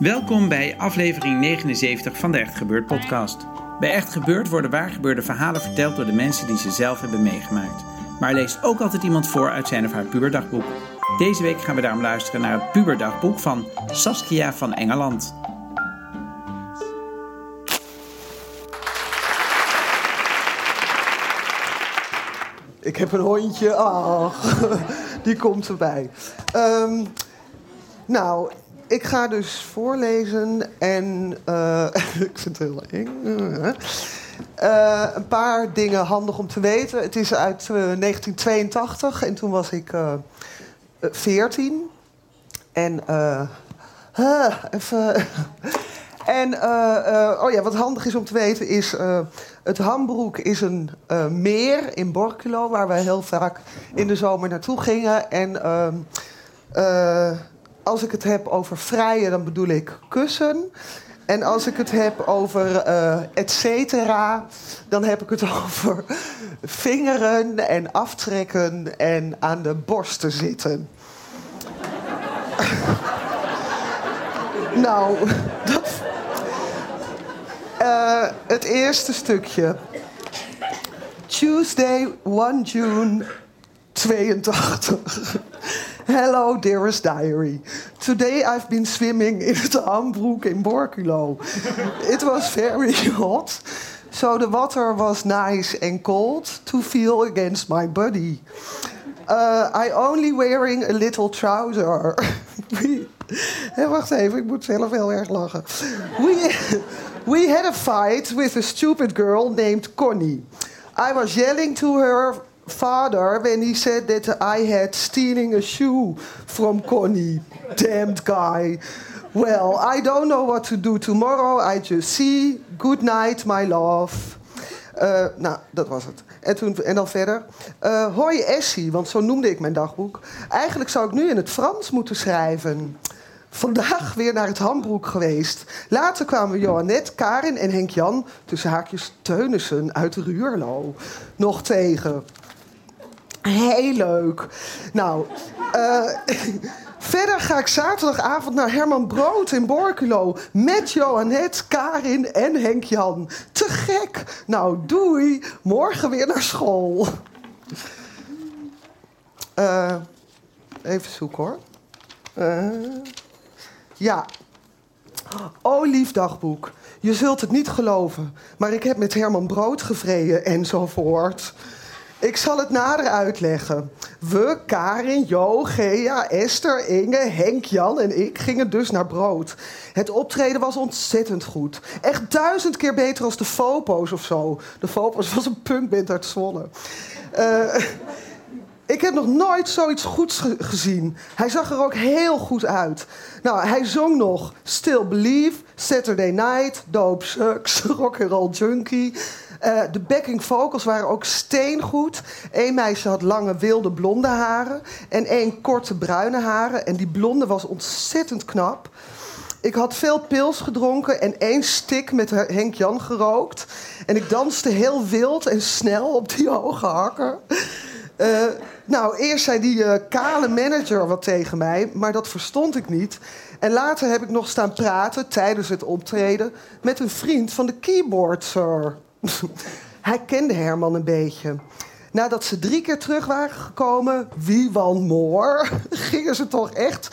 Welkom bij aflevering 79 van de Echt Gebeurd podcast. Bij Echt Gebeurd worden waargebeurde verhalen verteld door de mensen die ze zelf hebben meegemaakt. Maar leest ook altijd iemand voor uit zijn of haar puberdagboek. Deze week gaan we daarom luisteren naar het puberdagboek van Saskia van Engeland. Ik heb een hondje. Ach, die komt erbij. Ehm, nou, ik ga dus voorlezen en eh, ik vind het heel eng. Eh, een paar dingen handig om te weten. Het is uit eh, 1982 en toen was ik eh, eh, 14. En eh, even. En eh, eh, oh ja, wat handig is om te weten is... eh, het Hambroek is een eh, meer in Borculo... waar we heel vaak in de zomer naartoe gingen. En ehm, eh, als ik het heb over vrijen, dan bedoel ik kussen. En als ik het heb over eh et cetera... dan heb ik het over vingeren en aftrekken... en aan de borsten zitten. nou, dat eh, het eerste stukje. Tuesday 1 June 82. Hello, dearest diary. Today I've been swimming in the Hambroek in Borculo. It was very hot, so the water was nice and cold to feel against my body. Uh, I only wearing a little trouser. We- Hé, wacht even, ik moet zelf heel erg lachen. We, we had a fight with a stupid girl named Connie. I was yelling to her father when he said that I had stealing a shoe from Connie. Damned guy. Well, I don't know what to do tomorrow. I just see. Good night, my love. Eh, nou, dat was het. En, toen, en dan verder. Eh, hoi Essie, want zo noemde ik mijn dagboek. Eigenlijk zou ik nu in het Frans moeten schrijven. Vandaag weer naar het Hambroek geweest. Later kwamen Johannet, Karin en Henk-Jan... tussen haakjes Teunissen uit Ruurlo nog tegen. Heel leuk. Nou, eh, verder ga ik zaterdagavond naar Herman Brood in Borculo... met Johannet, Karin en Henk-Jan. Te gek. Nou, doei. Morgen weer naar school. Eh, even zoeken hoor. Eh, ja. Oh, lief dagboek. Je zult het niet geloven, maar ik heb met Herman Brood gevreden enzovoort. Ik zal het nader uitleggen. We, Karin, Jo, Gea, Esther, Inge, Henk, Jan en ik gingen dus naar Brood. Het optreden was ontzettend goed. Echt duizend keer beter als de Fopo's of zo. De Fopo's was een punkband uit Zwolle. Eh, ik heb nog nooit zoiets goeds ge- gezien. Hij zag er ook heel goed uit. Nou, hij zong nog Still Believe, Saturday Night, Dope Sucks, Rock'n'Roll Junkie. Eh, de backing vocals waren ook steengoed. Eén meisje had lange wilde blonde haren en één korte bruine haren. En die blonde was ontzettend knap. Ik had veel pils gedronken en één stick met Henk Jan gerookt. En ik danste heel wild en snel op die hoge hakken. Eh, nou, eerst zei die eh, kale manager wat tegen mij, maar dat verstond ik niet. En later heb ik nog staan praten tijdens het optreden met een vriend van de keyboard, sir. Hij kende Herman een beetje. nadat ze drie keer terug waren gekomen, wie want more, gingen ze toch echt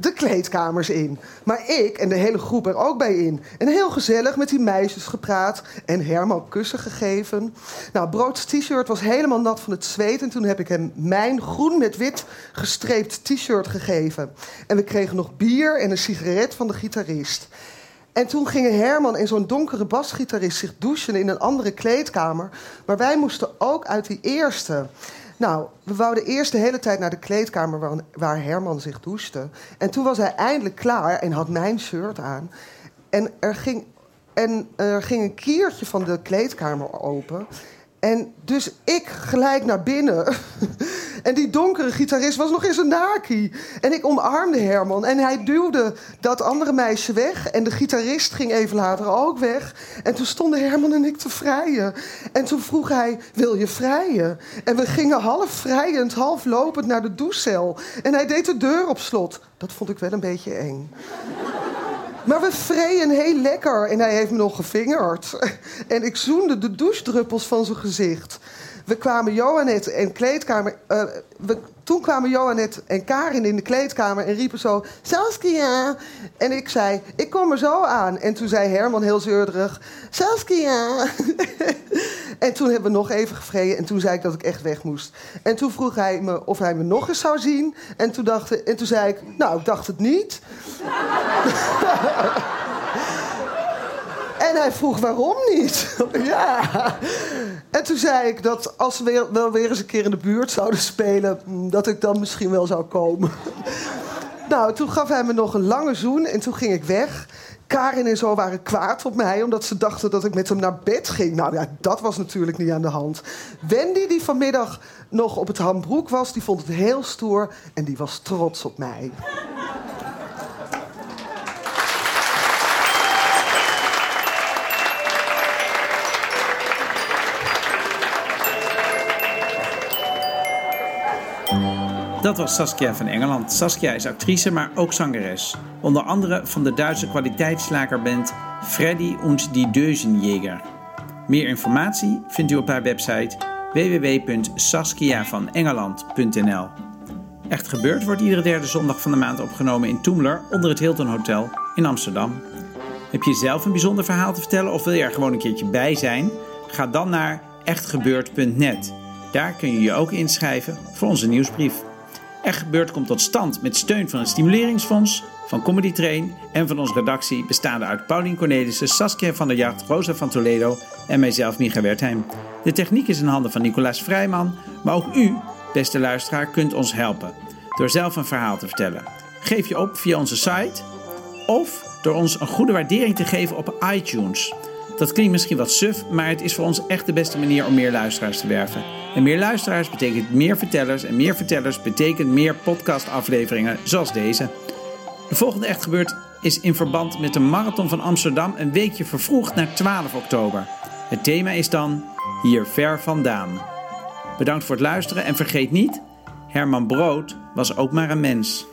de kleedkamers in. Maar ik en de hele groep er ook bij in. En heel gezellig met die meisjes gepraat en Herman kussen gegeven. Nou, Broods t-shirt was helemaal nat van het zweet. En toen heb ik hem mijn groen met wit gestreept t-shirt gegeven. En we kregen nog bier en een sigaret van de gitarist. En toen gingen Herman en zo'n donkere basgitarist zich douchen in een andere kleedkamer. Maar wij moesten ook uit die eerste. Nou, we wouden eerst de hele tijd naar de kleedkamer waar, Herman zich douchte. En toen was hij eindelijk klaar en had mijn shirt aan. En er ging, en er ging een kiertje van de kleedkamer open. En dus ik gelijk naar binnen. en die donkere gitarist was nog eens een naki. En ik omarmde Herman. En hij duwde dat andere meisje weg. En de gitarist ging even later ook weg. En toen stonden Herman en ik te vrijen. En toen vroeg hij, wil je vrijen? En we gingen half vrijend, half lopend naar de douchecel. En hij deed de deur op slot. Dat vond ik wel een beetje eng. Maar we vreden heel lekker. En hij heeft me nog gevingerd. En ik zoende de douchedruppels van zijn gezicht. We kwamen Johannet en kleedkamer. Uh, we, toen kwamen Johannet en Karin in de kleedkamer en riepen zo: Saskia. En ik zei: Ik kom er zo aan. En toen zei Herman heel zeurderig: Saskia. en toen hebben we nog even gevreden. En toen zei ik dat ik echt weg moest. En toen vroeg hij me of hij me nog eens zou zien. En toen, dacht, en toen zei ik: Nou, ik dacht het niet. En hij vroeg waarom niet. ja. En toen zei ik dat als we wel weer eens een keer in de buurt zouden spelen, mm, dat ik dan misschien wel zou komen. nou, toen gaf hij me nog een lange zoen en toen ging ik weg. Karin en zo waren kwaad op mij, omdat ze dachten dat ik met hem naar bed ging. Nou ja, dat was natuurlijk niet aan de hand. Wendy, die vanmiddag nog op het Hambroek was, die vond het heel stoer en die was trots op mij. Dat was Saskia van Engeland. Saskia is actrice, maar ook zangeres. Onder andere van de Duitse kwaliteitsslagerband Freddy und die Deuzenjäger. Meer informatie vindt u op haar website www.saskiavanengeland.nl. Echt gebeurd wordt iedere derde zondag van de maand opgenomen in Toemler onder het Hilton Hotel in Amsterdam. Heb je zelf een bijzonder verhaal te vertellen of wil je er gewoon een keertje bij zijn? Ga dan naar echtgebeurd.net. Daar kun je je ook inschrijven voor onze nieuwsbrief. Echt Gebeurd komt tot stand met steun van het Stimuleringsfonds, van Comedy Train en van onze redactie bestaande uit Paulien Cornelissen, Saskia van der Jacht, Rosa van Toledo en mijzelf Micha Wertheim. De techniek is in handen van Nicolaas Vrijman, maar ook u, beste luisteraar, kunt ons helpen door zelf een verhaal te vertellen. Geef je op via onze site of door ons een goede waardering te geven op iTunes. Dat klinkt misschien wat suf, maar het is voor ons echt de beste manier om meer luisteraars te werven. En meer luisteraars betekent meer vertellers. En meer vertellers betekent meer podcastafleveringen zoals deze. De volgende Echt Gebeurd is in verband met de Marathon van Amsterdam een weekje vervroegd naar 12 oktober. Het thema is dan Hier ver vandaan. Bedankt voor het luisteren en vergeet niet, Herman Brood was ook maar een mens.